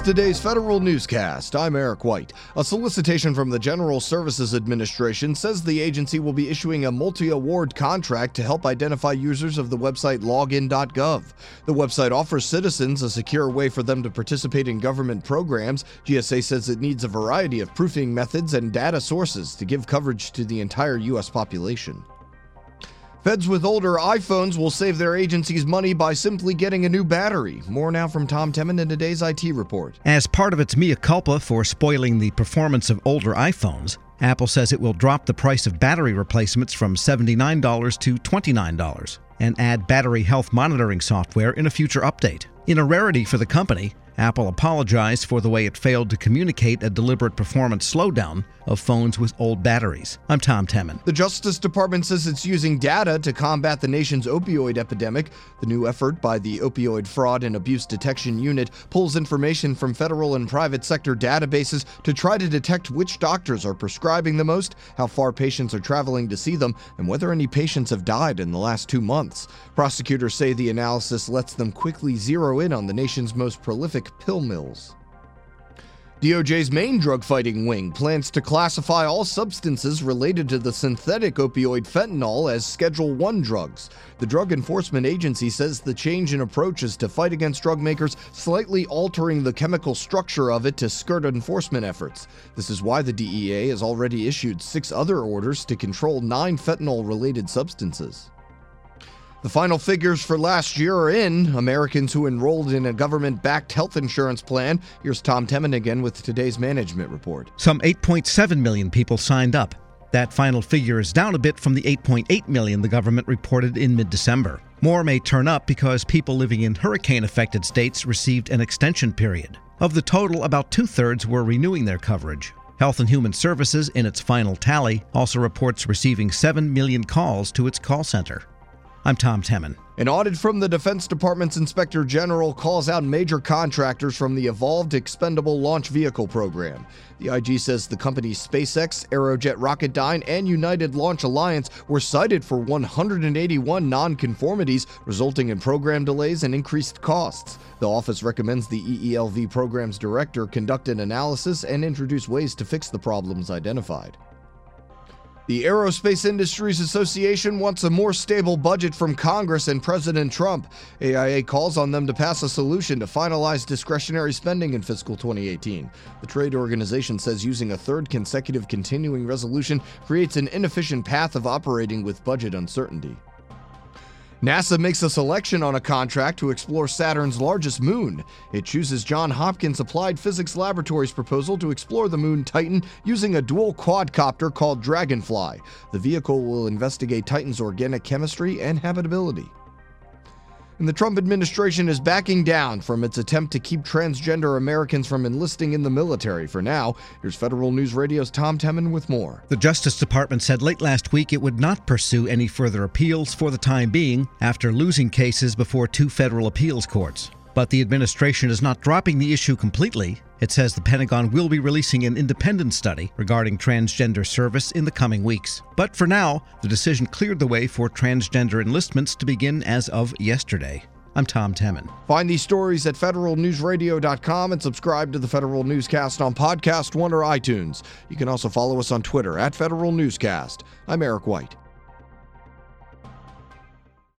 Today's federal newscast. I'm Eric White. A solicitation from the General Services Administration says the agency will be issuing a multi award contract to help identify users of the website login.gov. The website offers citizens a secure way for them to participate in government programs. GSA says it needs a variety of proofing methods and data sources to give coverage to the entire U.S. population. Feds with older iPhones will save their agencies money by simply getting a new battery. More now from Tom Temin in today's IT report. As part of its mea culpa for spoiling the performance of older iPhones, Apple says it will drop the price of battery replacements from $79 to $29 and add battery health monitoring software in a future update. In a rarity for the company, Apple apologized for the way it failed to communicate a deliberate performance slowdown of phones with old batteries. I'm Tom Temin. The Justice Department says it's using data to combat the nation's opioid epidemic. The new effort by the Opioid Fraud and Abuse Detection Unit pulls information from federal and private sector databases to try to detect which doctors are prescribing the most, how far patients are traveling to see them, and whether any patients have died in the last two months. Prosecutors say the analysis lets them quickly zero in on the nation's most prolific pill mills. DOJ's main drug fighting wing plans to classify all substances related to the synthetic opioid fentanyl as Schedule 1 drugs. The Drug Enforcement Agency says the change in approaches to fight against drug makers slightly altering the chemical structure of it to skirt enforcement efforts. This is why the DEA has already issued six other orders to control nine fentanyl related substances. The final figures for last year are in. Americans who enrolled in a government backed health insurance plan. Here's Tom Temin again with today's management report. Some 8.7 million people signed up. That final figure is down a bit from the 8.8 million the government reported in mid December. More may turn up because people living in hurricane affected states received an extension period. Of the total, about two thirds were renewing their coverage. Health and Human Services, in its final tally, also reports receiving 7 million calls to its call center. I'm Tom Temin. An audit from the Defense Department's Inspector General calls out major contractors from the Evolved Expendable Launch Vehicle program. The IG says the companies SpaceX, Aerojet Rocketdyne, and United Launch Alliance were cited for 181 nonconformities, resulting in program delays and increased costs. The office recommends the EELV program's director conduct an analysis and introduce ways to fix the problems identified. The Aerospace Industries Association wants a more stable budget from Congress and President Trump. AIA calls on them to pass a solution to finalize discretionary spending in fiscal 2018. The trade organization says using a third consecutive continuing resolution creates an inefficient path of operating with budget uncertainty. NASA makes a selection on a contract to explore Saturn's largest moon. It chooses Johns Hopkins Applied Physics Laboratory's proposal to explore the moon Titan using a dual quadcopter called Dragonfly. The vehicle will investigate Titan's organic chemistry and habitability and the Trump administration is backing down from its attempt to keep transgender Americans from enlisting in the military for now. Here's Federal News Radio's Tom Temin with more. The Justice Department said late last week it would not pursue any further appeals for the time being after losing cases before two federal appeals courts. But the administration is not dropping the issue completely. It says the Pentagon will be releasing an independent study regarding transgender service in the coming weeks. But for now, the decision cleared the way for transgender enlistments to begin as of yesterday. I'm Tom Temin. Find these stories at federalnewsradio.com and subscribe to the Federal Newscast on Podcast One or iTunes. You can also follow us on Twitter at Federal Newscast. I'm Eric White.